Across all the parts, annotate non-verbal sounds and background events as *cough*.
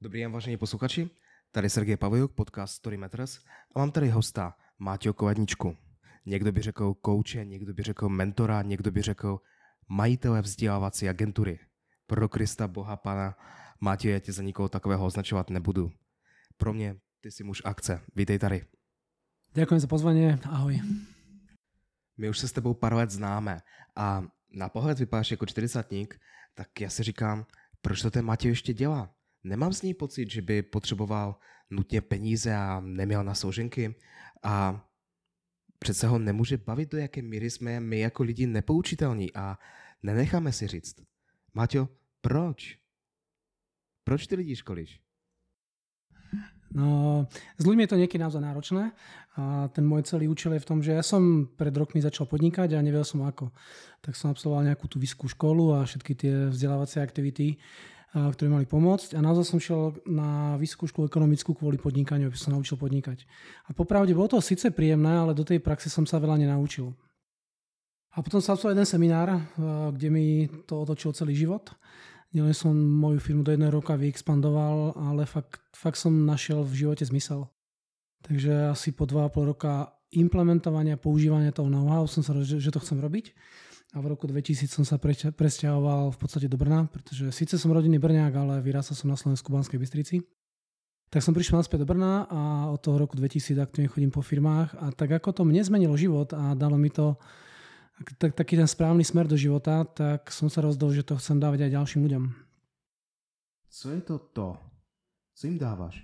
Dobrý den, vážení posluchači. Tady Sergej Pavojuk, podcast Story Matters a mám tady hosta Máťo Kovadničku. Někdo by řekl kouče, někdo by řekl mentora, někdo by řekl majitele vzdělávací agentury. Pro Krista, Boha, Pana, Máťo, já tě za nikoho takového označovat nebudu. Pro mě ty si muž akce. Vítej tady. Ďakujem za pozvanie, ahoj. My už se s tebou pár let známe a na pohled vypadáš jako 40 tak já si říkám, proč to ten Matěj ještě dělá? Nemám z ní pocit, že by potřeboval nutně peníze a neměl na souženky a přece ho nemůže bavit, do jaké míry jsme my jako lidi nepoučitelní a nenecháme si říct. Maťo, proč? Proč ty lidi školíš? No, s ľuďmi je to niekedy naozaj náročné a ten môj celý účel je v tom, že ja som pred rokmi začal podnikať a nevedel som ako. Tak som absolvoval nejakú tú vysokú školu a všetky tie vzdelávacie aktivity, ktoré mali pomôcť a naozaj som šiel na vysokú školu ekonomickú kvôli podnikaniu, aby som sa naučil podnikať. A popravde bolo to síce príjemné, ale do tej praxe som sa veľa nenaučil. A potom sa absolvoval jeden seminár, kde mi to otočil celý život Nielen som moju firmu do jedného roka vyexpandoval, ale fakt, fakt som našiel v živote zmysel. Takže asi po 2,5 roka implementovania, používania toho know-how som sa rozhodol, že to chcem robiť. A v roku 2000 som sa presťahoval v podstate do Brna, pretože síce som rodinný Brňák, ale vyrástal som na Slovensku Banskej Bystrici. Tak som prišiel naspäť do Brna a od toho roku 2000 aktívne chodím po firmách a tak ako to mne zmenilo život a dalo mi to tak, taký ten správny smer do života, tak som sa rozdol, že to chcem dávať aj ďalším ľuďom. Co je to to? Co im dávaš?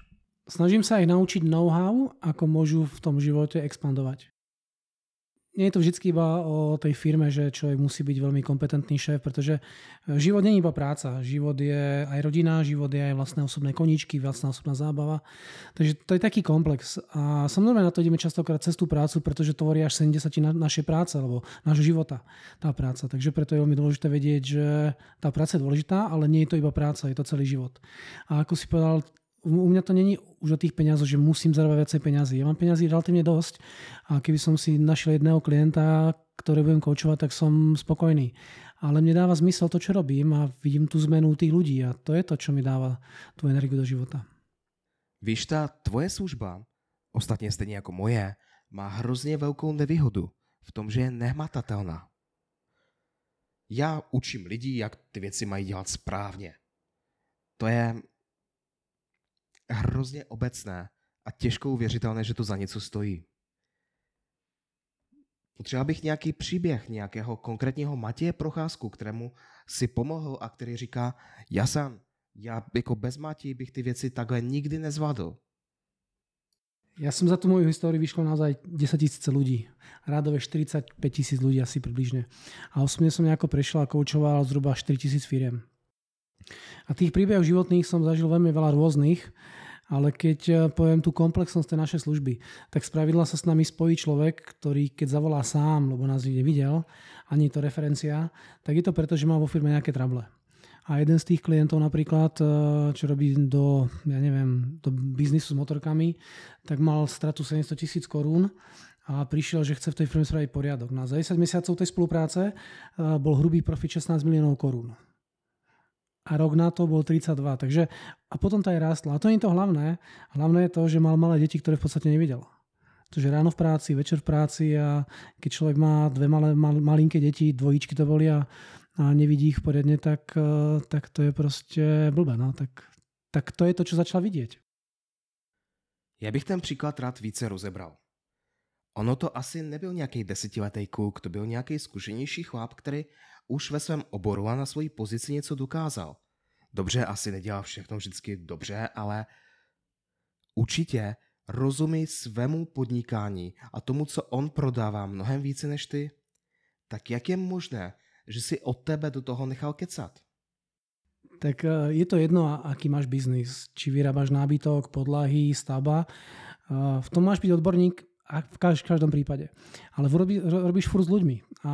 Snažím sa ich naučiť know-how, ako môžu v tom živote expandovať nie je to vždy iba o tej firme, že človek musí byť veľmi kompetentný šéf, pretože život nie je iba práca. Život je aj rodina, život je aj vlastné osobné koníčky, vlastná osobná zábava. Takže to je taký komplex. A samozrejme na to ideme častokrát cez tú prácu, pretože tvorí až 70 na našej práce alebo nášho života tá práca. Takže preto je veľmi dôležité vedieť, že tá práca je dôležitá, ale nie je to iba práca, je to celý život. A ako si povedal, u mňa to není už o tých peniazoch, že musím zarábať viacej peniazy. Ja mám peniazy relatívne dosť a keby som si našiel jedného klienta, ktoré budem koučovať, tak som spokojný. Ale mne dáva zmysel to, čo robím a vidím tú zmenu tých ľudí a to je to, čo mi dáva tú energiu do života. Víš, tá tvoje služba, ostatně stejně jako moje, má hrozně velkou nevýhodu v tom, že je nehmatatelná. Já učím lidi, jak ty věci mají dělat správně. To je hrozně obecné a těžko uvěřitelné, že to za něco stojí. Potřeba bych nějaký příběh nějakého konkrétního Matěje Procházku, kterému si pomohl a který říká, sám, já jako bez Matí bych ty věci takhle nikdy nezvládl. Ja som za tú moju históriu vyšlo naozaj 10 tisíce ľudí. Rádové 45 tisíc ľudí asi približne. A osobne som nejako prešiel a koučoval zhruba 4 tisíc firiem. A tých príbehov životných som zažil veľmi veľa rôznych, ale keď eh, poviem tú komplexnosť tej našej služby, tak spravidla sa s nami spojí človek, ktorý keď zavolá sám, lebo nás nikde videl, ani to referencia, tak je to preto, že má vo firme nejaké trable. A jeden z tých klientov napríklad, eh, čo robí do, ja neviem, do biznisu s motorkami, tak mal stratu 700 tisíc korún a prišiel, že chce v tej firme spraviť poriadok. Na za 10 mesiacov tej spolupráce eh, bol hrubý profit 16 miliónov korún a rok na to bol 32. Takže, a potom to aj rástlo. A to nie je to hlavné. Hlavné je to, že mal malé deti, ktoré v podstate nevidel. Takže ráno v práci, večer v práci a keď človek má dve malé, mal, malinké deti, dvojičky to boli a, a nevidí ich poriadne, tak, e, tak to je proste blbé. No. Tak, tak to je to, čo začal vidieť. Já bych ten příklad rád více rozebral. Ono to asi nebyl nějaký desetiletý kluk, to byl nějaký zkušenější chlap, který už ve svém oboru a na svoji pozici něco dokázal. Dobře, asi nedělá všechno vždycky dobře, ale určitě rozumí svému podnikání a tomu, co on prodává mnohem více než ty. Tak jak je možné, že si od tebe do toho nechal kecat? Tak e, je to jedno, aký máš biznis. Či vyrábaš nábytok, podlahy, stavba. E, v tom máš byť odborník v každom prípade. Ale robíš furt s ľuďmi. A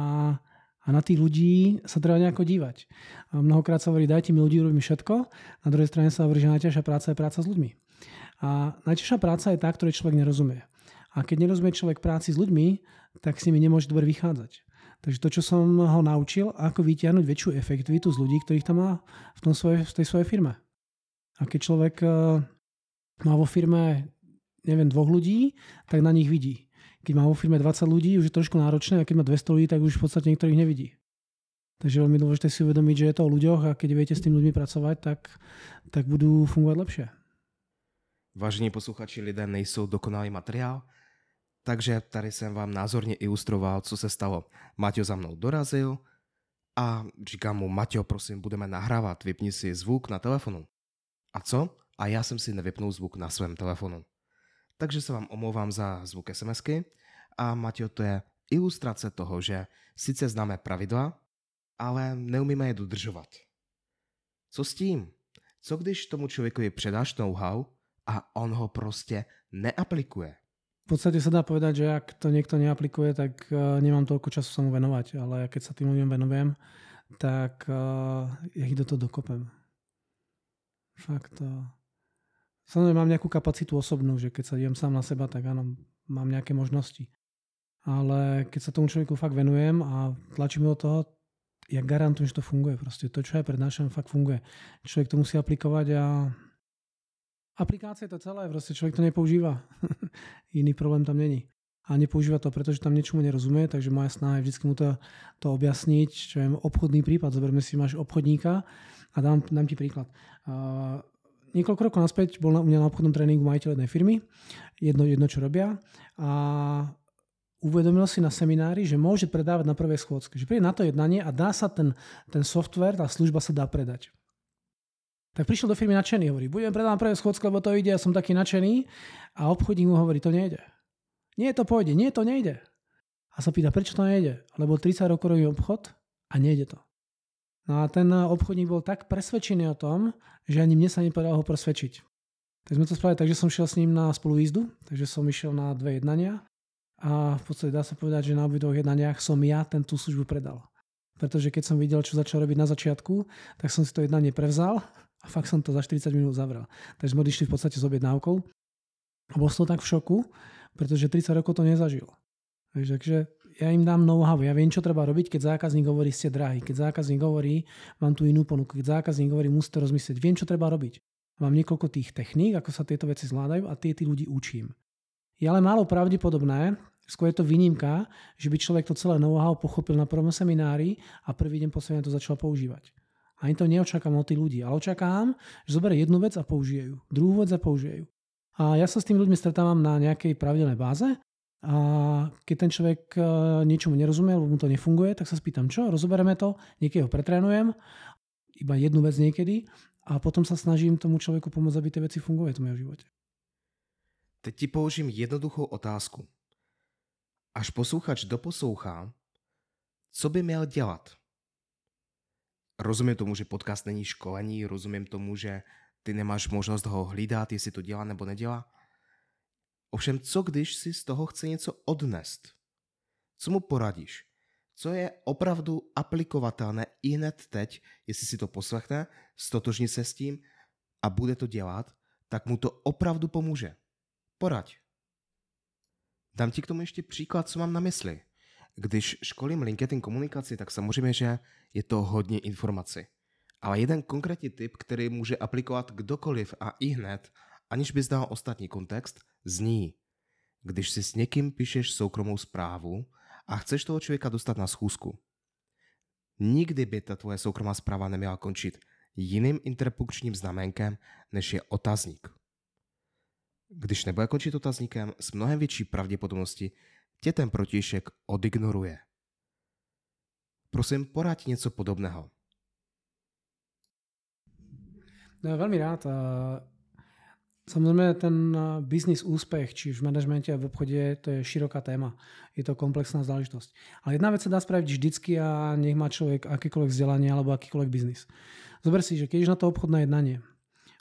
a na tých ľudí sa treba nejako dívať. A mnohokrát sa hovorí, dajte mi ľudí, urobím všetko. Na druhej strane sa hovorí, že najťažšia práca je práca s ľuďmi. A najťažšia práca je tá, ktorej človek nerozumie. A keď nerozumie človek práci s ľuďmi, tak s nimi nemôže dobre vychádzať. Takže to, čo som ho naučil, ako vytiahnuť väčšiu efektivitu z ľudí, ktorých tam má v, tom svoje, v tej svojej firme. A keď človek e, má vo firme, neviem, dvoch ľudí, tak na nich vidí. Keď má vo firme 20 ľudí, už je trošku náročné a keď má 200 ľudí, tak už v podstate niektorých nevidí. Takže je veľmi dôležité si uvedomiť, že je to o ľuďoch a keď viete s tými ľuďmi pracovať, tak, tak budú fungovať lepšie. Vážení posluchači, lidé nejsou dokonalý materiál, takže tady jsem vám názorně ilustroval, co se stalo. Maťo za mnou dorazil a říkám mu, Maťo, prosím, budeme nahrávat, vypni si zvuk na telefonu. A co? A já jsem si nevypnul zvuk na svém telefonu. Takže se vám omlouvám za zvuk SMSky a Maťo, to je ilustrace toho, že sice známe pravidla, ale neumíme je dodržovat. Co s tím? Co když tomu člověkovi předáš know-how a on ho prostě neaplikuje? V podstate sa dá povedať, že ak to niekto neaplikuje, tak uh, nemám toľko času sa mu venovať, ale keď sa tým ľuďom venujem, tak uh, ja ich do toho dokopem. Fakt. Uh, samozrejme mám nejakú kapacitu osobnú, že keď sa idem sám na seba, tak áno, mám nejaké možnosti. Ale keď sa tomu človeku fakt venujem a tlačím do toho, ja garantujem, že to funguje. Proste to, čo ja prednášam, fakt funguje. Človek to musí aplikovať a Aplikácia je to celé, proste človek to nepoužíva. *laughs* Iný problém tam není. A nepoužíva to, pretože tam niečomu nerozumie, takže moja snaha je vždy mu to, to objasniť, čo je obchodný prípad. Zoberme si, máš obchodníka a dám, dám ti príklad. Uh, niekoľko rokov naspäť bol na, u mňa na obchodnom tréningu majiteľ jednej firmy, jedno, jedno čo robia a uvedomil si na seminári, že môže predávať na prvej schôdzke. Že príde na to jednanie a dá sa ten, ten software, tá služba sa dá predať. Tak prišiel do firmy nadšený, hovorí, budem predávať prvé schôdzky, lebo to ide, ja som taký nadšený. A obchodník mu hovorí, to nejde. Nie, to pôjde, nie, to nejde. A sa pýta, prečo to nejde? Lebo 30 rokov robí obchod a nejde to. No a ten obchodník bol tak presvedčený o tom, že ani mne sa nepodarilo ho presvedčiť. Tak sme to spravili tak, že som šiel s ním na spoluvýzdu, takže som išiel na dve jednania a v podstate dá sa povedať, že na obidvoch jednaniach som ja ten tú službu predal. Pretože keď som videl, čo začal robiť na začiatku, tak som si to jednanie prevzal a fakt som to za 40 minút zavrel. Takže sme odišli v podstate s objednávkou. A bol som tak v šoku, pretože 30 rokov to nezažil. Takže ja im dám know-how, ja viem, čo treba robiť, keď zákazník hovorí, ste drahí, keď zákazník hovorí, mám tu inú ponuku, keď zákazník hovorí, musíte rozmyslieť, viem, čo treba robiť. Mám niekoľko tých techník, ako sa tieto veci zvládajú a tie tí ľudí učím. Je ale málo pravdepodobné, skôr je to výnimka, že by človek to celé know-how pochopil na prvom seminári a prvý deň po to začal používať. Ani to neočakám od tých ľudí, ale očakám, že zoberie jednu vec a použije druhú vec a použije. A ja sa s tými ľuďmi stretávam na nejakej pravidelnej báze a keď ten človek e, niečomu nerozumie, alebo mu to nefunguje, tak sa spýtam, čo, rozoberieme to, niekedy ho pretrénujem, iba jednu vec niekedy a potom sa snažím tomu človeku pomôcť, aby tie veci fungovali v jeho živote. Teď ti položím jednoduchou otázku. Až posluchač doposlouchá, co by měl dělat? rozumím tomu, že podcast není školení, rozumím tomu, že ty nemáš možnost ho hlídat, jestli to dělá nebo nedělá. Ovšem, co když si z toho chce něco odnést? Co mu poradíš? Co je opravdu aplikovatelné i hned teď, jestli si to poslechne, stotožní se s tím a bude to dělat, tak mu to opravdu pomůže. Poraď. Dám ti k tomu ještě příklad, co mám na mysli. Když školím LinkedIn komunikaci, tak samozřejmě, že je to hodně informací. Ale jeden konkrétní tip, který může aplikovat kdokoliv a i hned, aniž by znal ostatní kontext, zní, když si s někým píšeš soukromou zprávu a chceš toho člověka dostat na schůzku. Nikdy by ta tvoje soukromá zpráva neměla končit jiným interpunkčním znamenkem, než je otazník. Když nebude končit otazníkem, s mnohem větší pravděpodobností tě ten protišek odignoruje. Prosím, poraď něco podobného. No, veľmi rád. Samozrejme, ten biznis úspech, či v manažmente a v obchode, to je široká téma. Je to komplexná záležitosť. Ale jedna vec sa dá spraviť vždycky a nech má človek akékoľvek vzdelanie alebo akýkoľvek biznis. Zober si, že keď na to obchodné jednanie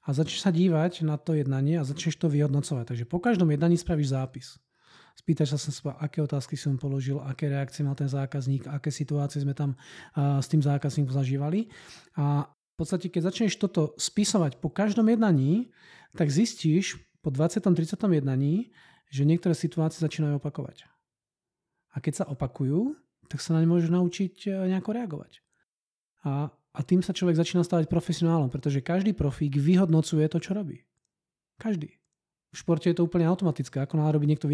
a začneš sa dívať na to jednanie a začneš to vyhodnocovať. Takže po každom jednaní spravíš zápis. Spýtaš sa seba, aké otázky som položil, aké reakcie mal ten zákazník, aké situácie sme tam s tým zákazníkom zažívali. A v podstate, keď začneš toto spisovať po každom jednaní, tak zistíš po 20. 30. jednaní, že niektoré situácie začínajú opakovať. A keď sa opakujú, tak sa na ne môžeš naučiť e, nejako reagovať. A a tým sa človek začína stávať profesionálom, pretože každý profík vyhodnocuje to, čo robí. Každý. V športe je to úplne automatické. Ako náhle robí niekto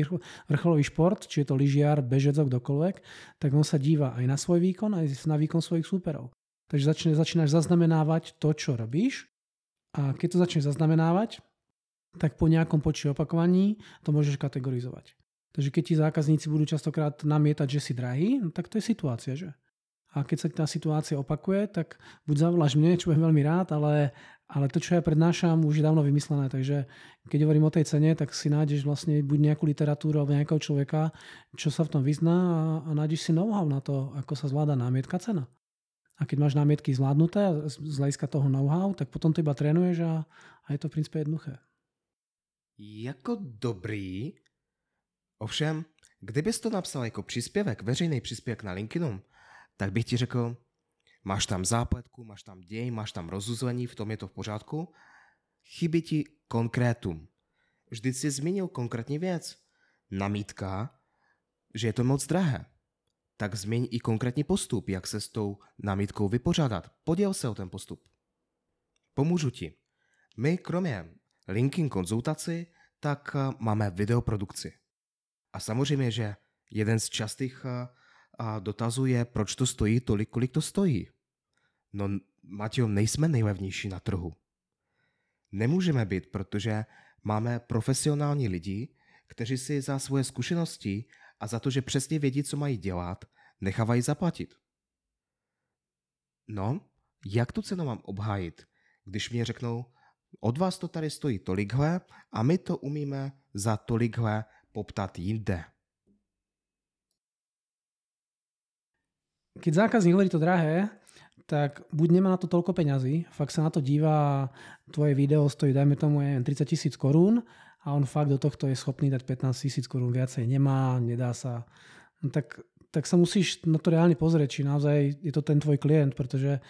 vrcholový šport, či je to lyžiar, bežec, kdokoľvek, tak on sa díva aj na svoj výkon, aj na výkon svojich súperov. Takže začne, začínaš zaznamenávať to, čo robíš a keď to začneš zaznamenávať, tak po nejakom počte opakovaní to môžeš kategorizovať. Takže keď ti zákazníci budú častokrát namietať, že si drahý, no tak to je situácia, že? A keď sa tá situácia opakuje, tak buď zavoláš mne, čo budem veľmi rád, ale, ale to, čo ja prednášam, už je dávno vymyslené. Takže keď hovorím o tej cene, tak si nájdeš vlastne buď nejakú literatúru alebo nejakého človeka, čo sa v tom vyzná a, a nájdeš si know-how na to, ako sa zvláda námietka cena. A keď máš námietky zvládnuté z hľadiska toho know-how, tak potom to iba trénuješ a, a je to v princípe jednoduché. Jako dobrý, ovšem, kdybys to napsal jako příspěvek, veřejný příspěvek na LinkedInu, tak bych ti řekl, máš tam zápletku, máš tam děj, máš tam rozuzlení, v tom je to v pořádku. Chybí ti konkrétum. Vždyť si zmínil konkrétní věc. Namítka, že je to moc drahé. Tak změň i konkrétní postup, jak se s tou namítkou vypořádat. Poděl se o ten postup. Pomůžu ti. My kromě linking konzultaci, tak eh, máme videoprodukci. A samozřejmě, že jeden z častých eh, a dotazuje, proč to stojí tolik, kolik to stojí. No, Matějo, nejsme nejlevnější na trhu. Nemůžeme být, protože máme profesionální lidi, kteří si za svoje zkušenosti a za to, že přesně vědí, co mají dělat, nechávají zaplatit. No, jak tu cenu mám obhájit, když mě řeknou, od vás to tady stojí tolikhle a my to umíme za tolikhle poptat jinde. keď zákazník hovorí to drahé, tak buď nemá na to toľko peňazí, fakt sa na to díva, tvoje video stojí, dajme tomu, 30 tisíc korún a on fakt do tohto je schopný dať 15 tisíc korún viacej. Nemá, nedá sa. No tak tak sa musíš na to reálne pozrieť, či naozaj je to ten tvoj klient, pretože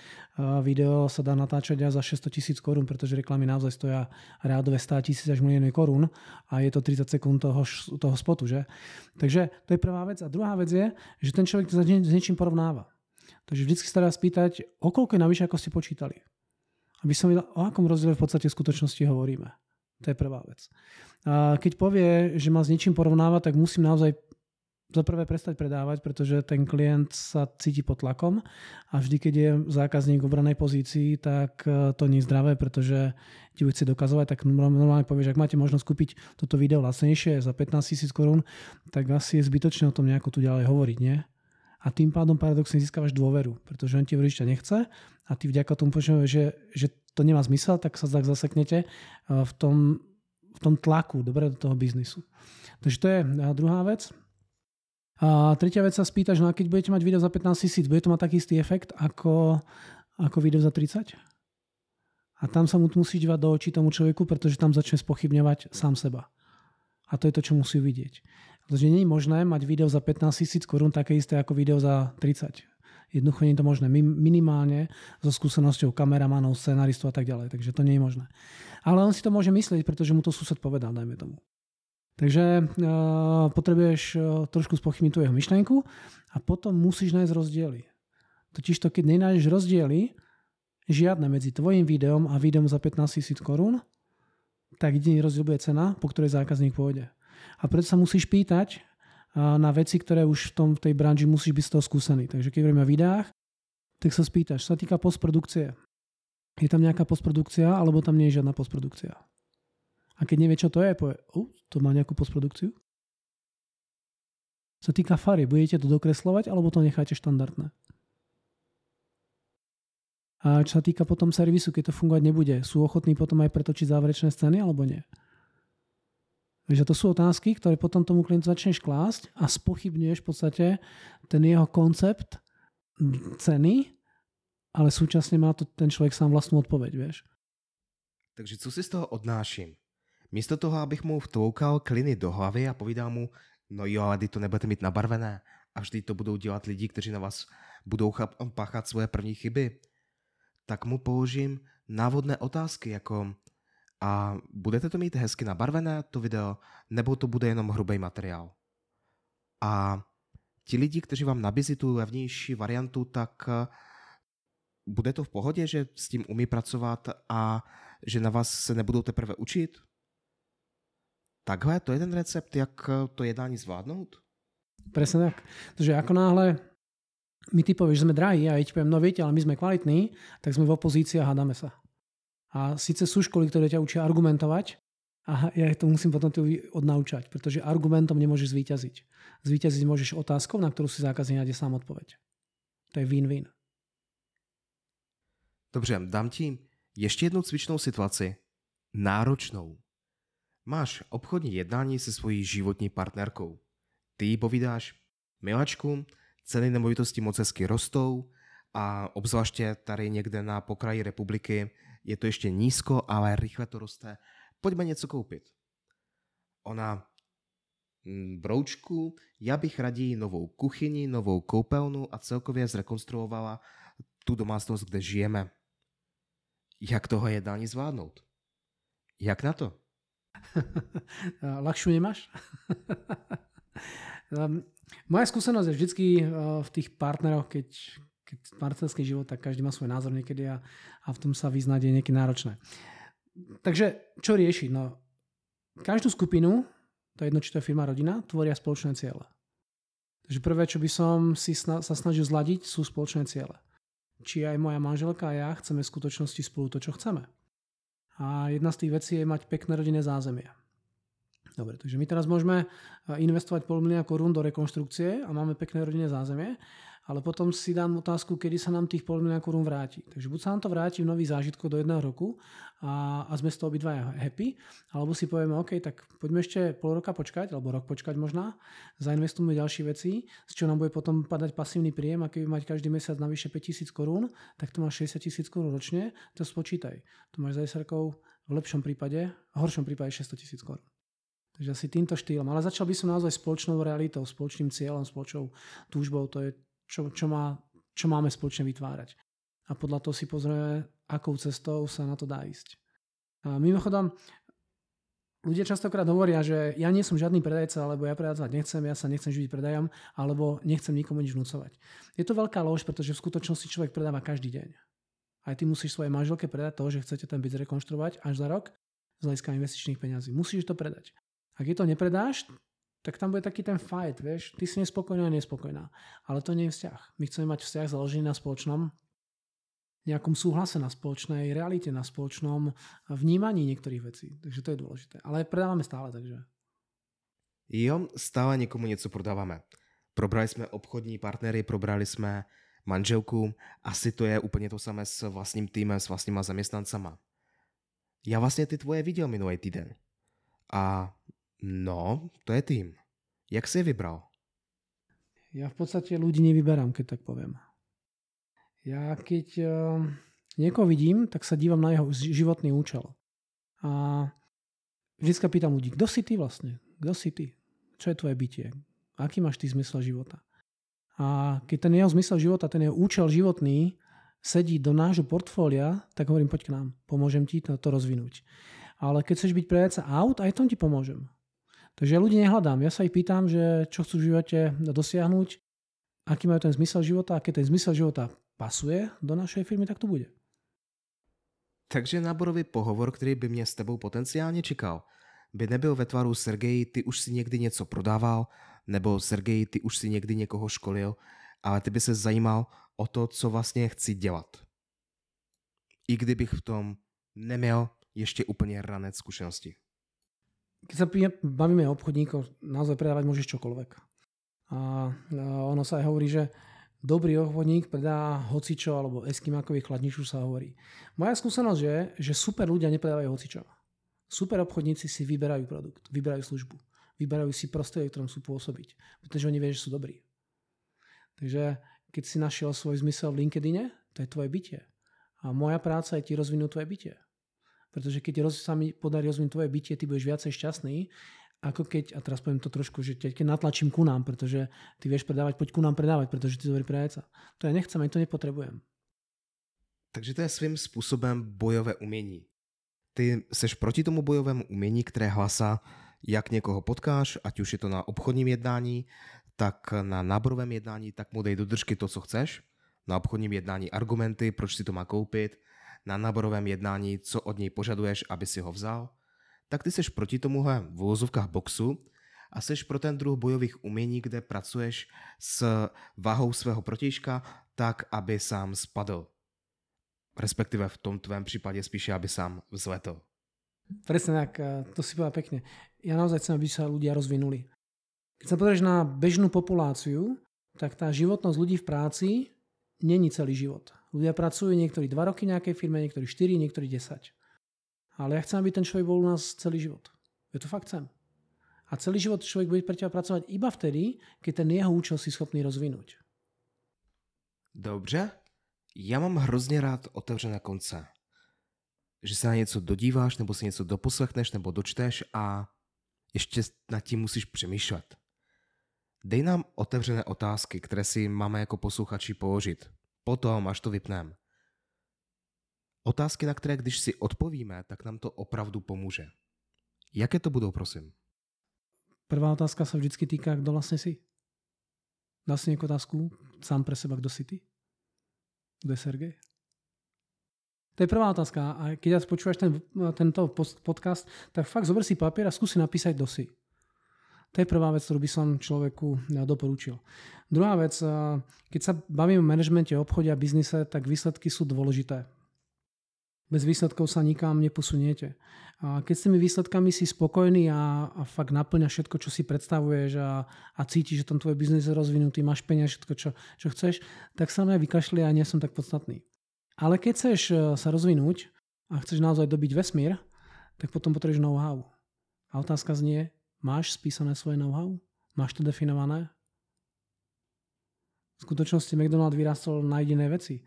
video sa dá natáčať aj za 600 tisíc korún, pretože reklamy naozaj stoja rádové 100 tisíc až milióny korún a je to 30 sekúnd toho, toho spotu. Že? Takže to je prvá vec. A druhá vec je, že ten človek sa s niečím porovnáva. Takže vždycky sa dá spýtať, o koľko je navyše, ako ste počítali. Aby som videl, o akom rozdiele v podstate v skutočnosti hovoríme. To je prvá vec. A keď povie, že ma s niečím porovnáva, tak musím naozaj za prvé prestať predávať, pretože ten klient sa cíti pod tlakom a vždy, keď je zákazník v obranej pozícii, tak e, to nie je zdravé, pretože ti chce dokazovať, tak normálne povieš, ak máte možnosť kúpiť toto video lacnejšie za 15 tisíc korún, tak asi je zbytočné o tom nejako tu ďalej hovoriť, nie? A tým pádom paradoxne získavaš dôveru, pretože on ti hovorí, nechce a ty vďaka tomu počuješ, že, že to nemá zmysel, tak sa tak zaseknete e, v tom, v tom tlaku dobre, do toho biznisu. Takže to je e, druhá vec. A tretia vec sa spýtaš, no a keď budete mať video za 15 tisíc, bude to mať taký istý efekt ako, ako video za 30? A tam sa mu musí dívať do očí tomu človeku, pretože tam začne spochybňovať sám seba. A to je to, čo musí vidieť. Pretože nie je možné mať video za 15 tisíc korún také isté ako video za 30. Jednoducho nie je to možné. Minimálne so skúsenosťou kameramanov, scenaristov a tak ďalej. Takže to nie je možné. Ale on si to môže myslieť, pretože mu to sused povedal, dajme tomu. Takže uh, potrebuješ uh, trošku spochybniť tú jeho myšlenku a potom musíš nájsť rozdiely. Totiž to, keď nenájdeš rozdiely, žiadne medzi tvojim videom a videom za 15 tisíc korún, tak jediný rozdiel bude cena, po ktorej zákazník pôjde. A preto sa musíš pýtať na veci, ktoré už v, tom, v tej branži musíš byť z toho skúsený. Takže keď hovoríme o videách, tak sa spýtaš, sa týka postprodukcie. Je tam nejaká postprodukcia, alebo tam nie je žiadna postprodukcia? A keď nevie, čo to je, povie, uh, to má nejakú postprodukciu? Čo týka fary, budete to dokreslovať, alebo to necháte štandardné? A čo sa týka potom servisu, keď to fungovať nebude, sú ochotní potom aj pretočiť záverečné scény, alebo nie? Takže to sú otázky, ktoré potom tomu klientu začneš klásť a spochybňuješ v podstate ten jeho koncept ceny, ale súčasne má to ten človek sám vlastnú odpoveď, vieš. Takže co si z toho odnáším? Místo toho, abych mu vtloukal kliny do hlavy a povídal mu, no jo, ale ty to nebudete mít nabarvené a vždy to budou dělat lidi, kteří na vás budou páchat svoje první chyby, tak mu položím návodné otázky jako a budete to mít hezky nabarvené, to video, nebo to bude jenom hrubý materiál. A ti lidi, kteří vám nabízí tu levnější variantu, tak bude to v pohodě, že s tím umí pracovat a že na vás se nebudou teprve učit? Takhle, to je ten recept, jak to jednání zvládnout? Presne tak. Takže ako náhle my ty povieš, že sme drahí a ja ti poviem, no viete, ale my sme kvalitní, tak sme v opozícii a hádame sa. A síce sú školy, ktoré ťa učia argumentovať, a ja to musím potom odnaučať, pretože argumentom nemôžeš zvíťaziť. Zvíťaziť môžeš otázkou, na ktorú si zákazník nájde sám odpoveď. To je win-win. Dobře, dám ti ještě jednu cvičnou situaci. Náročnou. Máš obchodní jednání se svojí životní partnerkou. Ty jí povídáš, miláčku, ceny nemovitosti moc hezky rostou a obzvláště tady někde na pokraji republiky je to ještě nízko, ale rychle to roste. Pojďme něco koupit. Ona, mm, broučku, já bych raději novou kuchyni, novou koupelnu a celkově zrekonstruovala tu domácnost, kde žijeme. Jak toho jednání zvládnout? Jak na to? *laughs* Lakšu nemáš? *laughs* Moja skúsenosť je vždycky eh, v tých partneroch, keď, keď partnerský život, tak každý má svoj názor niekedy a, a v tom sa vyznať je niekedy náročné. Takže čo riešiť? No, každú skupinu, to je jedno, či to je firma, rodina, tvoria spoločné ciele. Takže prvé, čo by som si sa snažil zladiť, sú spoločné ciele. Či aj moja manželka a ja chceme v skutočnosti spolu to, čo chceme. A jedna z tých vecí je mať pekné rodinné zázemie. Dobre, takže my teraz môžeme investovať pol milióna korún do rekonštrukcie a máme pekné rodinné zázemie, ale potom si dám otázku, kedy sa nám tých pol milióna korún vráti. Takže buď sa nám to vráti v nových zážitkov do jedného roku a, a sme z toho obidvaja happy, alebo si povieme, OK, tak poďme ešte pol roka počkať, alebo rok počkať možná, zainvestujeme ďalšie veci, z čo nám bude potom padať pasívny príjem a keby mať každý mesiac navyše 5000 korún, tak to máš 60 tisíc korún ročne, to spočítaj. To máš za 10 rokov v lepšom prípade, v horšom prípade 600 tisíc korún. Takže asi týmto štýlom. Ale začal by som naozaj spoločnou realitou, spoločným cieľom, spoločnou túžbou. To je, čo, čo, má, čo máme spoločne vytvárať. A podľa toho si pozrieme, akou cestou sa na to dá ísť. A mimochodom, ľudia častokrát hovoria, že ja nie som žiadny predajca, alebo ja predávať nechcem, ja sa nechcem živiť predajom, alebo nechcem nikomu nič vnúcovať. Je to veľká lož, pretože v skutočnosti človek predáva každý deň. Aj ty musíš svojej manželke predať to, že chcete ten byt zrekonštruovať až za rok z hľadiska investičných peňazí. Musíš to predať. Ak je to nepredáš, tak tam bude taký ten fight, vieš, ty si nespokojná a nespokojná. Ale to nie je vzťah. My chceme mať vzťah založený na spoločnom nejakom súhlase, na spoločnej realite, na spoločnom vnímaní niektorých vecí. Takže to je dôležité. Ale predávame stále, takže. Jo, stále někomu něco prodáváme. Probrali jsme obchodní partnery, probrali jsme manželku, asi to je úplně to samé s vlastním týmem, s vlastníma zaměstnancama. Já vlastně ty tvoje viděl minulý týden. A No, to je tým. Jak si je vybral? Ja v podstate ľudí nevyberám, keď tak poviem. Ja keď uh, niekoho vidím, tak sa dívam na jeho životný účel. A vždy pýtam ľudí, kto si ty vlastne? Kto si ty? Čo je tvoje bytie? Aký máš ty zmysel života? A keď ten jeho zmysel života, ten jeho účel životný sedí do nášho portfólia, tak hovorím, poď k nám, pomôžem ti to, to rozvinúť. Ale keď chceš byť predajca aut, aj tom ti pomôžem. Takže ja ľudí nehľadám. Ja sa ich pýtam, že čo chcú v živote dosiahnuť, aký majú ten zmysel života a keď ten zmysel života pasuje do našej firmy, tak to bude. Takže náborový pohovor, který by mě s tebou potenciálně čekal, by nebyl ve tvaru Sergej, ty už si někdy něco prodával, nebo Sergej, ty už si někdy někoho školil, ale ty by se zajímal o to, co vlastně chci dělat. I kdybych v tom neměl ještě úplně ranec zkušenosti keď sa bavíme obchodníkov, naozaj predávať môžeš čokoľvek. A ono sa aj hovorí, že dobrý obchodník predá hocičo alebo eskimákový chladniču sa hovorí. Moja skúsenosť je, že super ľudia nepredávajú hocičo. Super obchodníci si vyberajú produkt, vyberajú službu, vyberajú si prostredie, v ktorom sú pôsobiť, pretože oni vedia, že sú dobrí. Takže keď si našiel svoj zmysel v LinkedIne, to je tvoje bytie. A moja práca je ti rozvinúť tvoje bytie. Pretože keď roz, sa mi podarí rozvinúť tvoje bytie, ty budeš viacej šťastný, ako keď, a teraz poviem to trošku, že keď natlačím ku nám, pretože ty vieš predávať, poď ku nám predávať, pretože ty dobrý predajca. To ja nechcem, ani to nepotrebujem. Takže to je svým způsobem bojové umění. Ty seš proti tomu bojovému umění, které hlasa, jak někoho potkáš, ať už je to na obchodním jednání, tak na náborovém jednání, tak mu dej do držky to, co chceš. na obchodním jednání argumenty, proč si to má koupit, na náborovém jednání, co od něj požaduješ, aby si ho vzal, tak ty seš proti tomuhle v úvozovkách boxu a seš pro ten druh bojových umění, kde pracuješ s váhou svého protižka tak, aby sám spadl. Respektive v tom tvém případě spíše, aby sám vzletl. Presne tak, to si povedal pekne. Ja naozaj chcem, aby sa ľudia rozvinuli. Keď sa pozrieš na bežnú populáciu, tak tá životnosť ľudí v práci není celý život. Ľudia pracujú niektorí 2 roky v nejakej firme, niektorí 4, niektorí 10. Ale ja chcem, aby ten človek bol u nás celý život. Ja to fakt chcem. A celý život človek bude pre teba pracovať iba vtedy, keď ten jeho účel si schopný rozvinúť. Dobře. Já mám hrozně rád otevřené konce. Že se na něco dodíváš, nebo si něco doposlechneš, nebo dočteš a ještě nad tím musíš přemýšlet. Dej nám otevřené otázky, které si máme jako posluchači položit. Potom, až to vypneme. Otázky, na které když si odpovíme, tak nám to opravdu pomůže. Jaké to budou, prosím? Prvá otázka sa vždycky týka, kto vlastne si. Dal si nejakú otázku sám pre seba, kto si ty? Kto je Sergej? To je prvá otázka. A keď ja počúvaš ten, tento podcast, tak fakt zober si papier a skúsi napísať, kto si. To je prvá vec, ktorú by som človeku doporučil. Druhá vec, keď sa bavíme o manažmente, obchode a biznise, tak výsledky sú dôležité. Bez výsledkov sa nikam neposuniete. A keď s tými výsledkami si spokojný a, a fakt naplňa všetko, čo si predstavuješ a, a cítiš, že ten tvoj biznis je rozvinutý, máš peniaze, všetko, čo, čo chceš, tak sa mňa vykašli a nie som tak podstatný. Ale keď chceš e, sa rozvinúť a chceš naozaj dobiť vesmír, tak potom potrebuješ know-how. A otázka znie, máš spísané svoje know-how? Máš to definované? V skutočnosti McDonald vyrastol na jediné veci. E,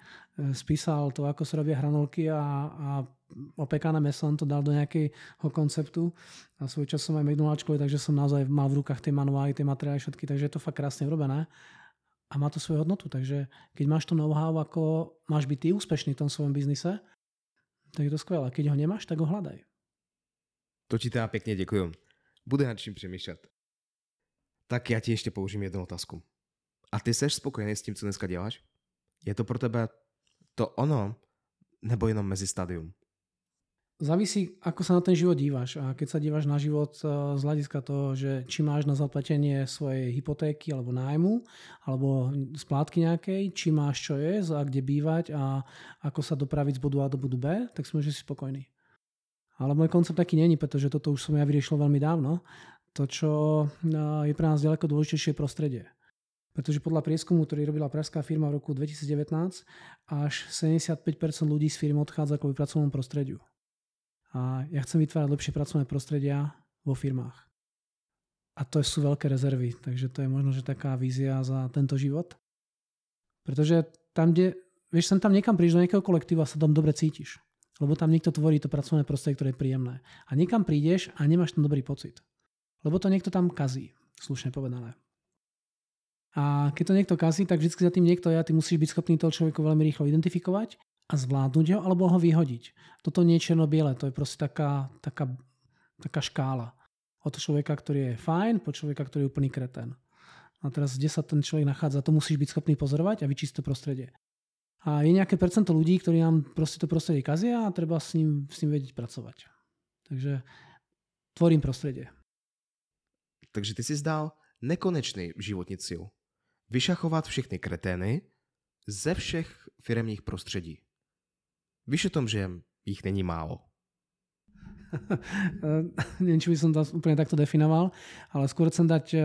spísal to, ako sa robia hranolky a, a opekané meso, on to dal do nejakého konceptu a svoj čas som aj McDonaldčkový, takže som naozaj mal v rukách tie manuály, tie materiály všetky, takže je to fakt krásne urobené a má to svoju hodnotu. Takže keď máš to know-how, ako máš byť ty úspešný v tom svojom biznise, tak je to skvelé. Keď ho nemáš, tak ho hľadaj. To ti teda pekne ďakujem. Bude nad čím přemýšlet. Tak já ti ještě použím jednu otázku. A ty seš spokojený s tím, co dneska děláš? Je to pro tebe to ono, nebo jenom mezi stadium? Závisí, ako sa na ten život díváš. A keď sa díváš na život eh, z hľadiska toho, že či máš na zaplatenie svojej hypotéky alebo nájmu, alebo splátky nejakej, či máš čo jesť a kde bývať a ako sa dopraviť z bodu A do bodu B, tak si môžeš si spokojný. Ale môj koncept taký není, pretože toto už som ja vyriešil veľmi dávno. To, čo je pre nás ďaleko dôležitejšie prostredie. Pretože podľa prieskumu, ktorý robila pražská firma v roku 2019, až 75% ľudí z firmy odchádza kvôli pracovnom prostrediu. A ja chcem vytvárať lepšie pracovné prostredia vo firmách. A to sú veľké rezervy, takže to je možno, že taká vízia za tento život. Pretože tam, kde, vieš, sem tam niekam prídeš do nejakého kolektíva sa tam dobre cítiš. Lebo tam niekto tvorí to pracovné prostredie, ktoré je príjemné. A niekam prídeš a nemáš tam dobrý pocit. Lebo to niekto tam kazí, slušne povedané. A keď to niekto kazí, tak vždy za tým niekto ja, ty musíš byť schopný toho človeku veľmi rýchlo identifikovať a zvládnuť ho alebo ho vyhodiť. Toto nie je černo-biele, to je proste taká, taká, taká škála. Od človeka, ktorý je fajn, po človeka, ktorý je úplný kreten. A teraz, kde sa ten človek nachádza, to musíš byť schopný pozorovať a vyčistiť prostredie. A je nejaké percento ľudí, ktorí nám proste to prostredie kazia a treba s ním, s ním vedieť pracovať. Takže tvorím prostredie. Takže ty si zdal nekonečný životní cíl vyšachovat všechny kretény ze všech firemních prostředí. Víš tom, že jich není málo. *laughs* Neviem, či by som to úplne takto definoval, ale skôr chcem dať eh,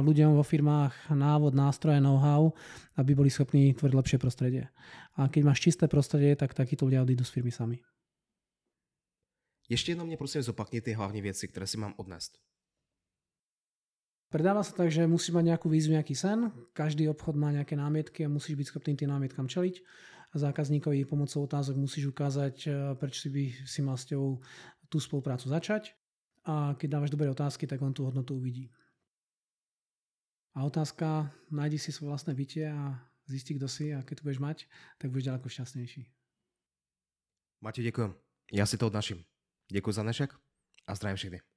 ľuďom vo firmách návod, nástroje, know-how, aby boli schopní tvoriť lepšie prostredie. A keď máš čisté prostredie, tak takíto ľudia odídu z firmy sami. Ještě jenom mě prosím zopakni ty hlavní věci, které si mám odnést. Predáva sa tak, že musíš mať nejakú výzvu, nejaký sen, každý obchod má nejaké námietky a musíš byť schopný tým námietkam čeliť zákazníkovi pomocou otázok musíš ukázať, eh, prečo si by si mal s ťou tú spoluprácu začať a keď dávaš dobré otázky, tak on tú hodnotu uvidí. A otázka, nájdi si svoje vlastné bytie a zisti, kto si a keď to budeš mať, tak budeš ďaleko šťastnejší. Mati, ďakujem. Ja si to odnaším. Ďakujem za dnešek a zdravím všetkých.